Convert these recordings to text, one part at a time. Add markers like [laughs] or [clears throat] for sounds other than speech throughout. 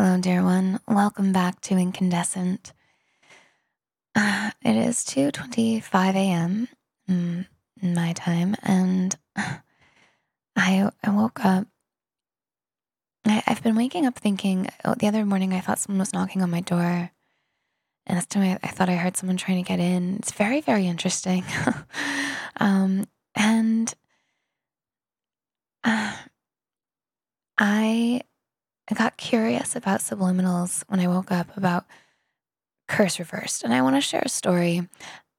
Hello, dear one. Welcome back to Incandescent. Uh, it is 2:25 a.m. Mm, my time, and I I woke up. I, I've been waking up thinking. Oh, the other morning, I thought someone was knocking on my door, and this time I, I thought I heard someone trying to get in. It's very very interesting, [laughs] um, and uh, I I got curious about subliminals when I woke up about curse reversed, and I want to share a story.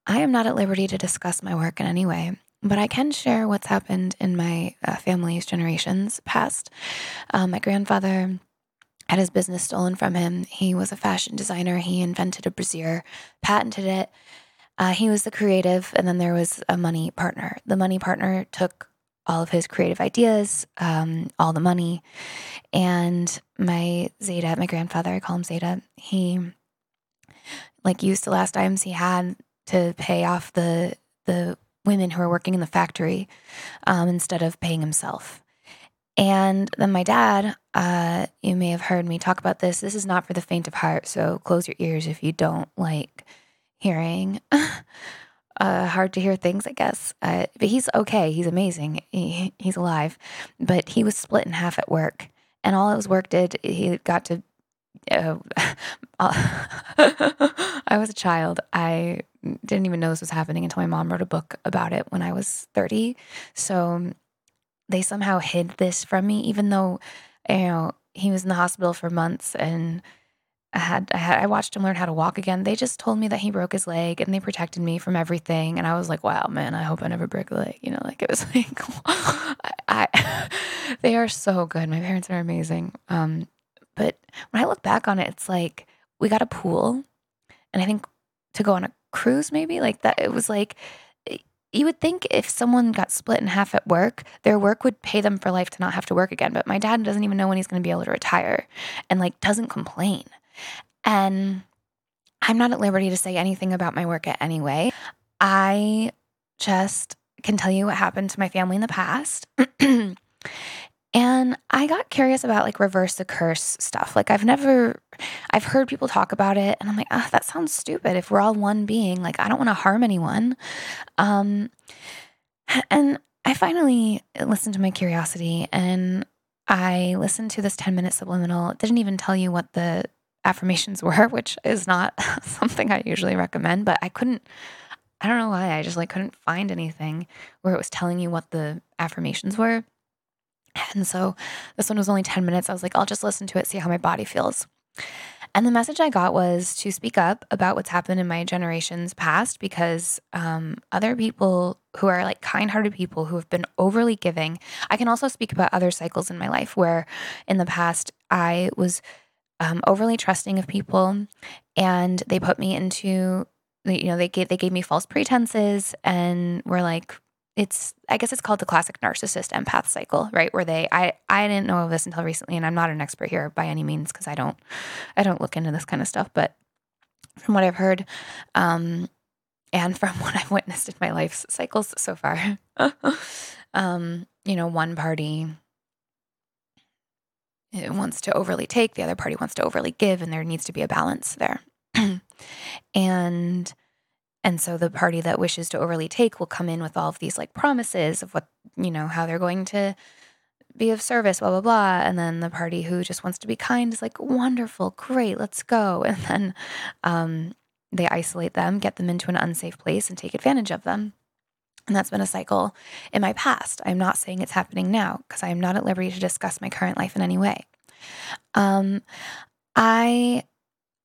I am not at liberty to discuss my work in any way, but I can share what's happened in my uh, family's generations past. Um, my grandfather had his business stolen from him. He was a fashion designer. He invented a brassiere, patented it. Uh, he was the creative, and then there was a money partner. The money partner took all of his creative ideas, um, all the money. And my Zeta, my grandfather, I call him Zeta, he like used the last items he had to pay off the the women who were working in the factory um, instead of paying himself. And then my dad, uh, you may have heard me talk about this. This is not for the faint of heart, so close your ears if you don't like hearing. [laughs] uh, hard to hear things, I guess. Uh, but he's okay. He's amazing. He, he's alive. But he was split in half at work. And all his work did, he got to. Uh, [laughs] [laughs] I was a child. I didn't even know this was happening until my mom wrote a book about it when I was 30. So they somehow hid this from me, even though, you know, he was in the hospital for months and I had, I had I watched him learn how to walk again. They just told me that he broke his leg and they protected me from everything. And I was like, wow, man, I hope I never break a leg. You know, like it was [laughs] like I, I [laughs] they are so good. My parents are amazing. Um, but when I look back on it, it's like we got a pool and I think to go on a cruise maybe like that it was like you would think if someone got split in half at work, their work would pay them for life to not have to work again. But my dad doesn't even know when he's going to be able to retire and like doesn't complain. And I'm not at liberty to say anything about my work at any way. I just can tell you what happened to my family in the past. [clears throat] and I got curious about like reverse the curse stuff. Like I've never I've heard people talk about it and I'm like, "Ah, oh, that sounds stupid. If we're all one being, like I don't want to harm anyone." Um and I finally listened to my curiosity and I listened to this 10 minute subliminal. It didn't even tell you what the affirmations [laughs] were, which is not [laughs] something I usually recommend, but I couldn't I don't know why. I just like couldn't find anything where it was telling you what the affirmations were. And so this one was only 10 minutes. I was like, I'll just listen to it, see how my body feels. And the message I got was to speak up about what's happened in my generations past because um, other people who are like kind hearted people who have been overly giving, I can also speak about other cycles in my life where in the past I was um, overly trusting of people, and they put me into you know they gave they gave me false pretenses and were like it's I guess it's called the classic narcissist empath cycle, right? Where they I I didn't know of this until recently, and I'm not an expert here by any means because I don't I don't look into this kind of stuff, but from what I've heard, um, and [laughs] from what I've witnessed in my life's cycles so far, [laughs] um, you know, one party wants to overly take, the other party wants to overly give, and there needs to be a balance there. [clears throat] and and so the party that wishes to overly take will come in with all of these like promises of what, you know, how they're going to be of service, blah, blah, blah. And then the party who just wants to be kind is like, wonderful, great, let's go. [laughs] And then um, they isolate them, get them into an unsafe place, and take advantage of them. And that's been a cycle in my past. I'm not saying it's happening now because I am not at liberty to discuss my current life in any way. Um, I,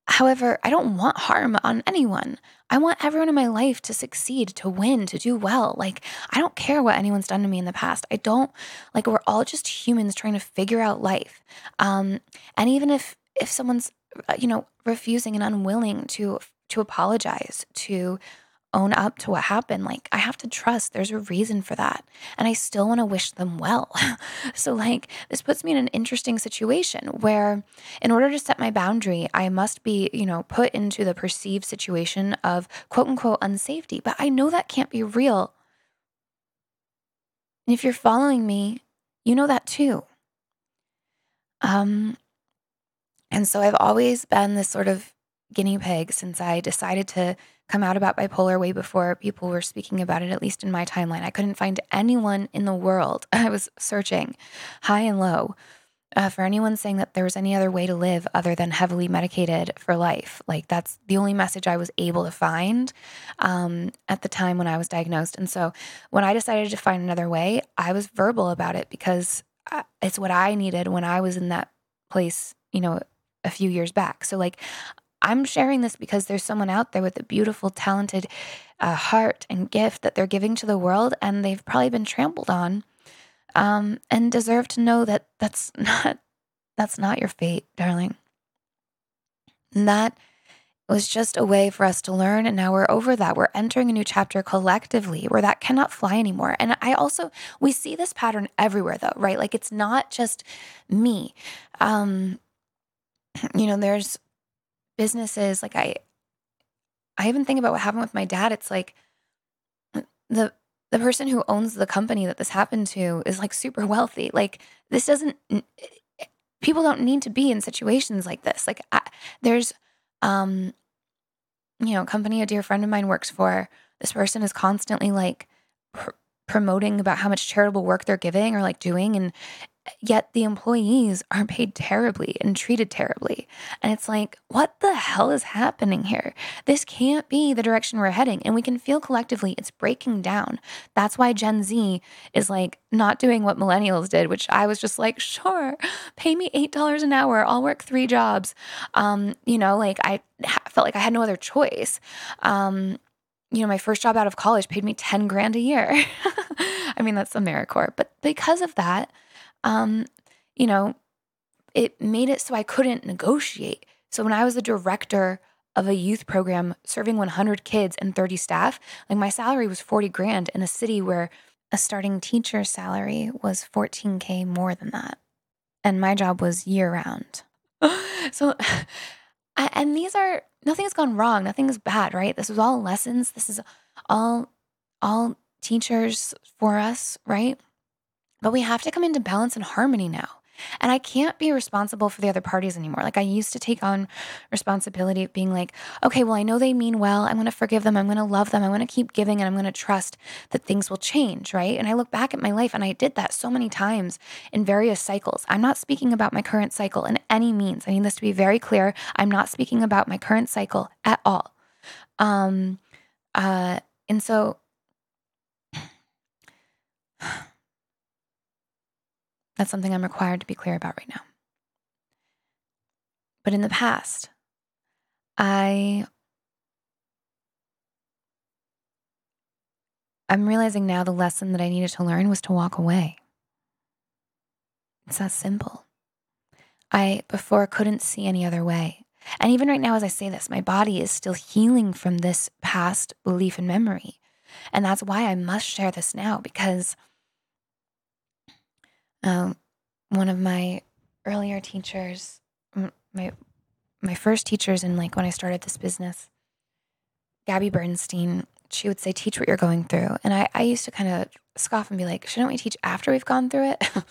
however, I don't want harm on anyone. I want everyone in my life to succeed, to win, to do well. Like, I don't care what anyone's done to me in the past. I don't, like, we're all just humans trying to figure out life. Um, and even if, if someone's, uh, you know, refusing and unwilling to, to apologize, to own up to what happened. Like, I have to trust there's a reason for that. And I still want to wish them well. [laughs] so, like, this puts me in an interesting situation where, in order to set my boundary, I must be, you know, put into the perceived situation of quote unquote unsafety. But I know that can't be real. And if you're following me, you know that too. Um, And so I've always been this sort of guinea pig since I decided to come out about bipolar way before people were speaking about it, at least in my timeline. I couldn't find anyone in the world. [laughs] I was searching high and low uh, for anyone saying that there was any other way to live other than heavily medicated for life. Like that's the only message I was able to find um, at the time when I was diagnosed. And so when I decided to find another way, I was verbal about it because uh, it's what I needed when I was in that place, you know, a few years back. So like I'm sharing this because there's someone out there with a beautiful, talented uh, heart and gift that they're giving to the world, and they've probably been trampled on um, and deserve to know that that's [laughs] not that's not your fate, darling. And that was just a way for us to learn, and now we're over that. We're entering a new chapter collectively where that cannot fly anymore. And I also we see this pattern everywhere, though, right? Like it's not just me. Um, [clears throat] you know, there's businesses like I I even think about what happened with my dad. It's like the the person who owns the company that this happened to is like super wealthy. Like this doesn't people don't need to be in situations like this. Like I, there's um you know, a company a dear friend of mine works for. This person is constantly like pr- promoting about how much charitable work they're giving or like doing and yet the employees are paid terribly and treated terribly. And it's like, what the hell is happening here? This can't be the direction we're heading. And we can feel collectively it's breaking down. That's why Gen Z is like not doing what millennials did, which I was just like, sure, pay me $8 an hour. I'll work three jobs. Um, you know, like I felt like I had no other choice. Um, you know, my first job out of college paid me 10 grand a year. [laughs] I mean, that's AmeriCorps. But because of that, um, you know, it made it so I couldn't negotiate. So when I was the director of a youth program serving 100 kids and 30 staff, like my salary was 40 grand in a city where a starting teacher salary was 14K more than that. And my job was year round. [laughs] so, [laughs] and these are, nothing's gone wrong. Nothing's bad, right? This is all lessons. This is all, all teachers for us, right? But we have to come into balance and harmony now. And I can't be responsible for the other parties anymore. Like I used to take on responsibility of being like, okay, well, I know they mean well. I'm going to forgive them. I'm going to love them. I'm going to keep giving and I'm going to trust that things will change. Right. And I look back at my life and I did that so many times in various cycles. I'm not speaking about my current cycle in any means. I need this to be very clear. I'm not speaking about my current cycle at all. Um, uh, and so, That's something I'm required to be clear about right now. But in the past, I I'm realizing now the lesson that I needed to learn was to walk away. It's that simple. I before couldn't see any other way. And even right now, as I say this, my body is still healing from this past belief and memory. And that's why I must share this now because um, one of my earlier teachers, my my first teachers, and like when I started this business, Gabby Bernstein, she would say, "Teach what you're going through," and I I used to kind of scoff and be like, "Shouldn't we teach after we've gone through it?" [laughs]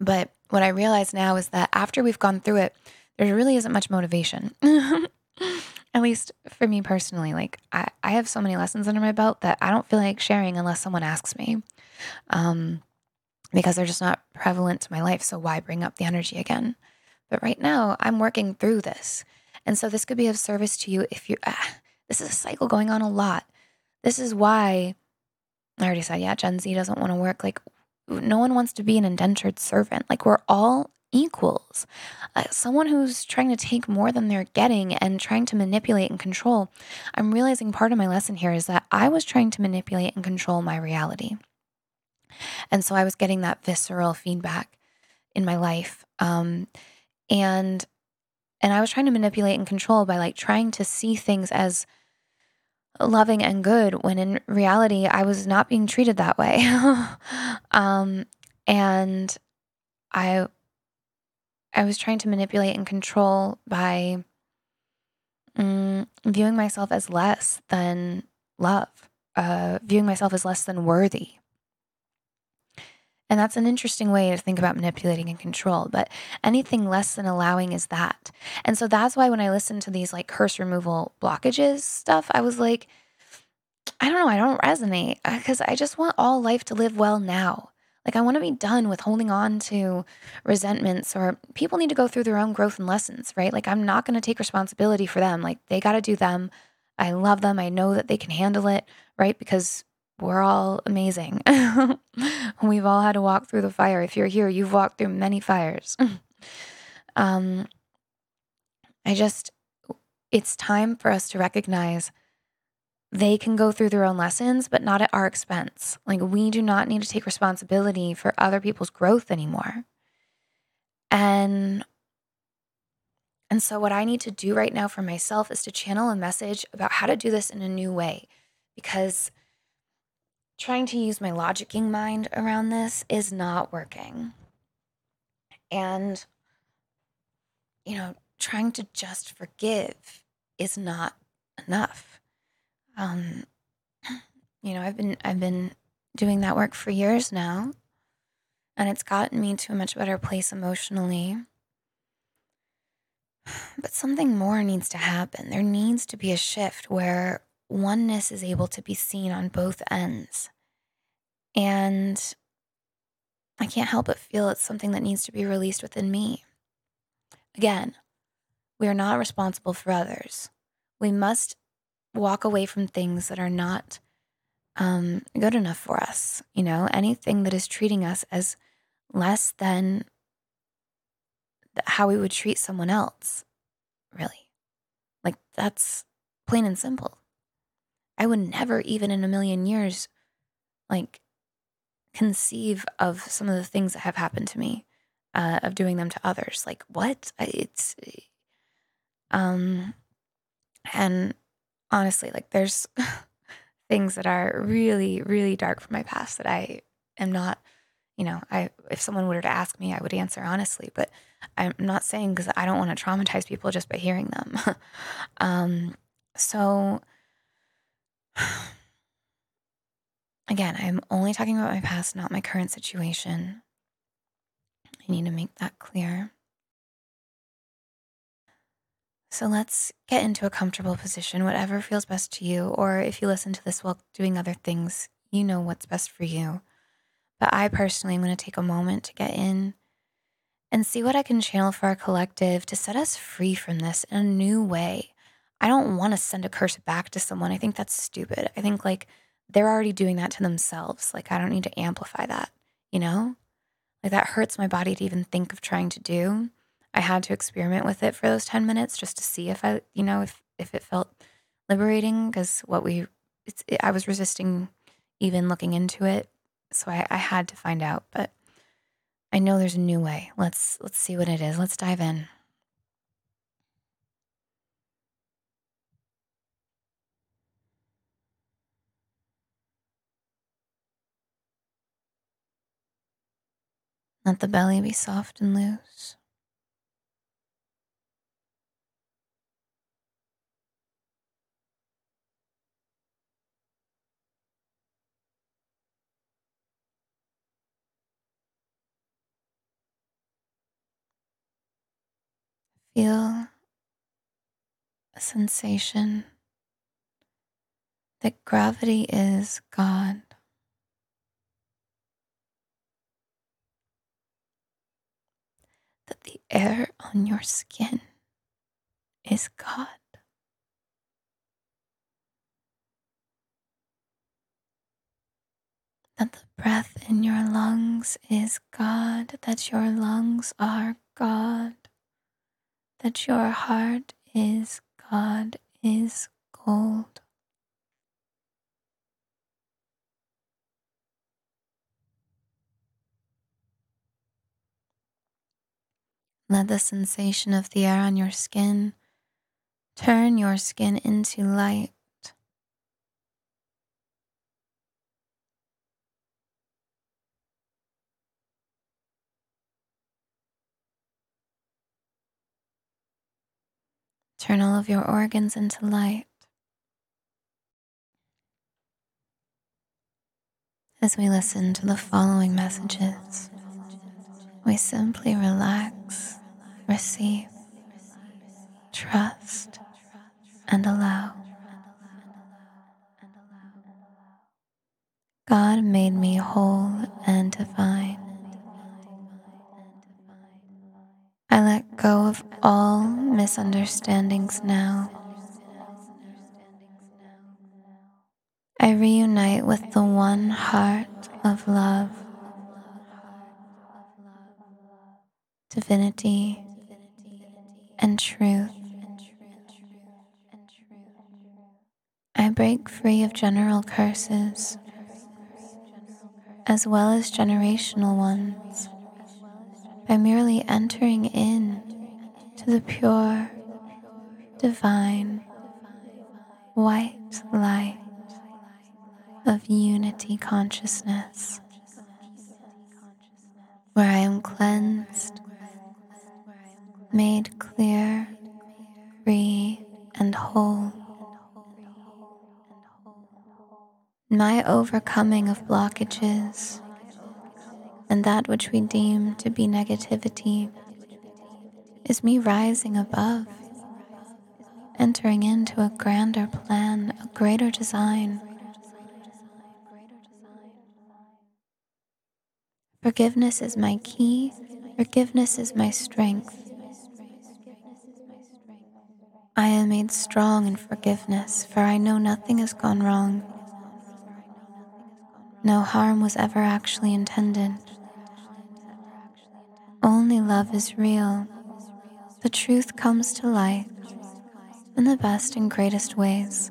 but what I realize now is that after we've gone through it, there really isn't much motivation. [laughs] At least for me personally, like I, I have so many lessons under my belt that I don't feel like sharing unless someone asks me. Um, because they're just not prevalent to my life. So why bring up the energy again? But right now, I'm working through this. And so this could be of service to you if you, ah, this is a cycle going on a lot. This is why I already said, yeah, Gen Z doesn't want to work. Like, no one wants to be an indentured servant. Like, we're all equals. Uh, someone who's trying to take more than they're getting and trying to manipulate and control. I'm realizing part of my lesson here is that I was trying to manipulate and control my reality. And so I was getting that visceral feedback in my life. Um, and and I was trying to manipulate and control by like trying to see things as loving and good when in reality I was not being treated that way. [laughs] um, and I I was trying to manipulate and control by mm, viewing myself as less than love, uh, viewing myself as less than worthy. And that's an interesting way to think about manipulating and control. But anything less than allowing is that. And so that's why when I listen to these like curse removal blockages stuff, I was like, I don't know, I don't resonate because I just want all life to live well now. Like, I want to be done with holding on to resentments, or people need to go through their own growth and lessons, right? Like, I'm not going to take responsibility for them. Like, they got to do them. I love them. I know that they can handle it, right? Because we're all amazing. [laughs] We've all had to walk through the fire. If you're here, you've walked through many fires. [laughs] um, I just, it's time for us to recognize they can go through their own lessons, but not at our expense. Like, we do not need to take responsibility for other people's growth anymore. And and so what I need to do right now for myself is to channel a message about how to do this in a new way because trying to use my logicking mind around this is not working. And you know, trying to just forgive is not enough. Um, you know, I've been I've been doing that work for years now, and it's gotten me to a much better place emotionally. But something more needs to happen. There needs to be a shift where oneness is able to be seen on both ends. And I can't help but feel it's something that needs to be released within me. Again, we are not responsible for others. We must walk away from things that are not um, good enough for us. You know, anything that is treating us as less than how we would treat someone else, really. Like, that's plain and simple. I would never, even in a million years, like, conceive of some of the things that have happened to me, uh, of doing them to others. Like, what? It's, um, and honestly, like there's [laughs] things that are really, really dark from my past that I am not, you know, I if someone were to ask me, I would answer honestly, but I'm not saying because I don't want to traumatize people just by hearing them. [laughs] um, so [sighs] again, I'm only talking about my past, not my current situation. I need to make that clear. So let's get into a comfortable position, whatever feels best to you. Or if you listen to this while doing other things, you know what's best for you. But I personally am going to take a moment to get in and see what I can channel for our collective to set us free from this in a new way. I don't want to send a curse back to someone. I think that's stupid. I think like they're already doing that to themselves. Like I don't need to amplify that, you know? Like that hurts my body to even think of trying to do. I had to experiment with it for those 10 minutes just to see if I, you know, if if it felt liberating because what we it's it, I was resisting even looking into it. So I, I had to find out, but I know there's a new way. Let's let's see what it is. Let's dive in. Let the belly be soft and loose. Feel a sensation that gravity is God. That the air on your skin is God. That the breath in your lungs is God, that your lungs are God that your heart is God is gold. Let the sensation of the air on your skin turn your skin into light. Turn all of your organs into light. As we listen to the following messages, we simply relax, receive, trust, and allow. God made me whole and divine. I let go of all misunderstandings now. I reunite with the one heart of love, divinity, and truth. I break free of general curses as well as generational ones by merely entering in to the pure, divine, white light of unity consciousness, where I am cleansed, made clear, free, and whole. My overcoming of blockages and that which we deem to be negativity is me rising above, entering into a grander plan, a greater design Forgiveness is my key. Forgiveness is my strength. I am made strong in forgiveness, for I know nothing has gone wrong. No harm was ever actually intended. Love is real. The truth comes to light in the best and greatest ways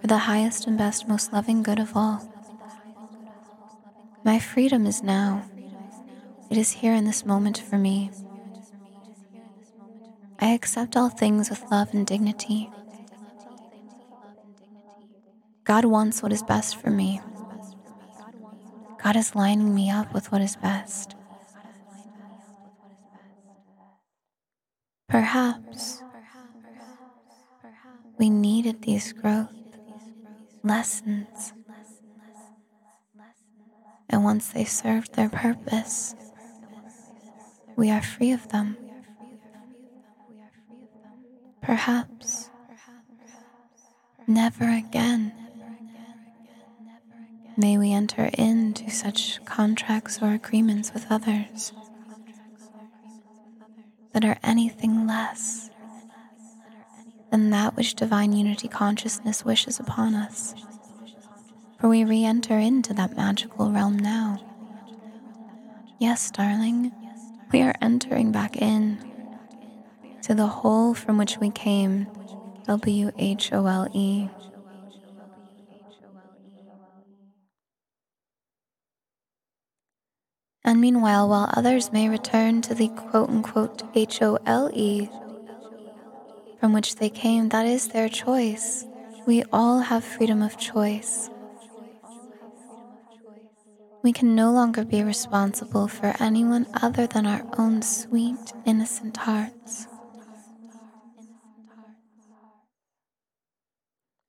for the highest and best, most loving good of all. My freedom is now. It is here in this moment for me. I accept all things with love and dignity. God wants what is best for me. God is lining me up with what is best. Perhaps we needed these growth lessons. And once they served their purpose, we are free of them. Perhaps never again may we enter into such contracts or agreements with others that are anything less than that which divine unity consciousness wishes upon us. For we re enter into that magical realm now. Yes, darling, we are entering back in to the hole from which we came, W H O L E. And meanwhile, while others may return to the quote unquote H O L E from which they came, that is their choice. We all have freedom of choice we can no longer be responsible for anyone other than our own sweet, innocent hearts.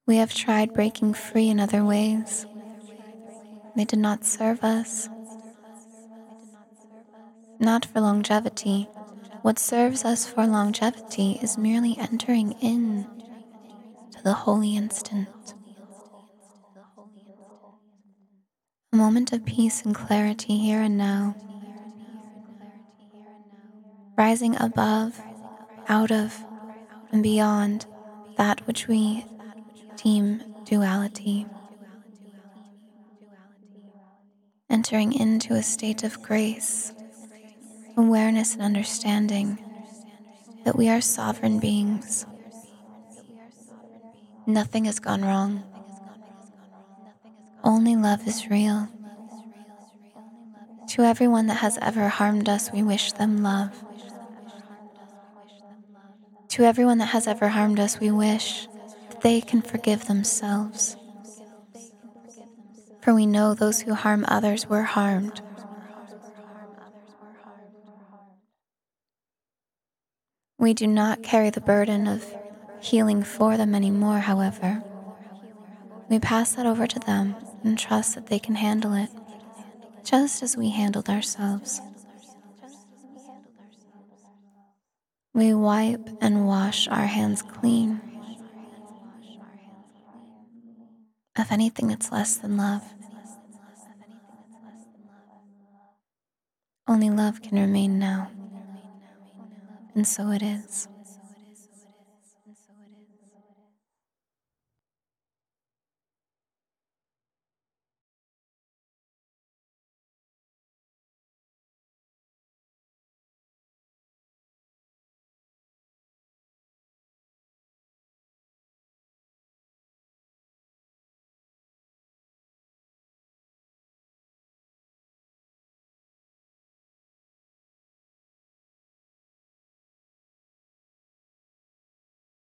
We have tried breaking free in other ways. They did not serve us. Not for longevity. What serves us for longevity is merely entering in to the holy instant. a moment of peace and clarity here and now, rising above, out of, and beyond that which we deem duality, entering into a state of grace, awareness, and understanding that we are sovereign beings. Nothing has gone wrong. Only love is real. To everyone that has ever harmed us, we wish them love. To everyone that has ever harmed us, we wish that they can forgive themselves. For we know those who harm others were harmed. We do not carry the burden of healing for them anymore, however. We pass that over to them and trust that they can handle it. just as we handled ourselves. We wipe and wash our hands clean of anything that's less than love. Only love can remain now. And so it is.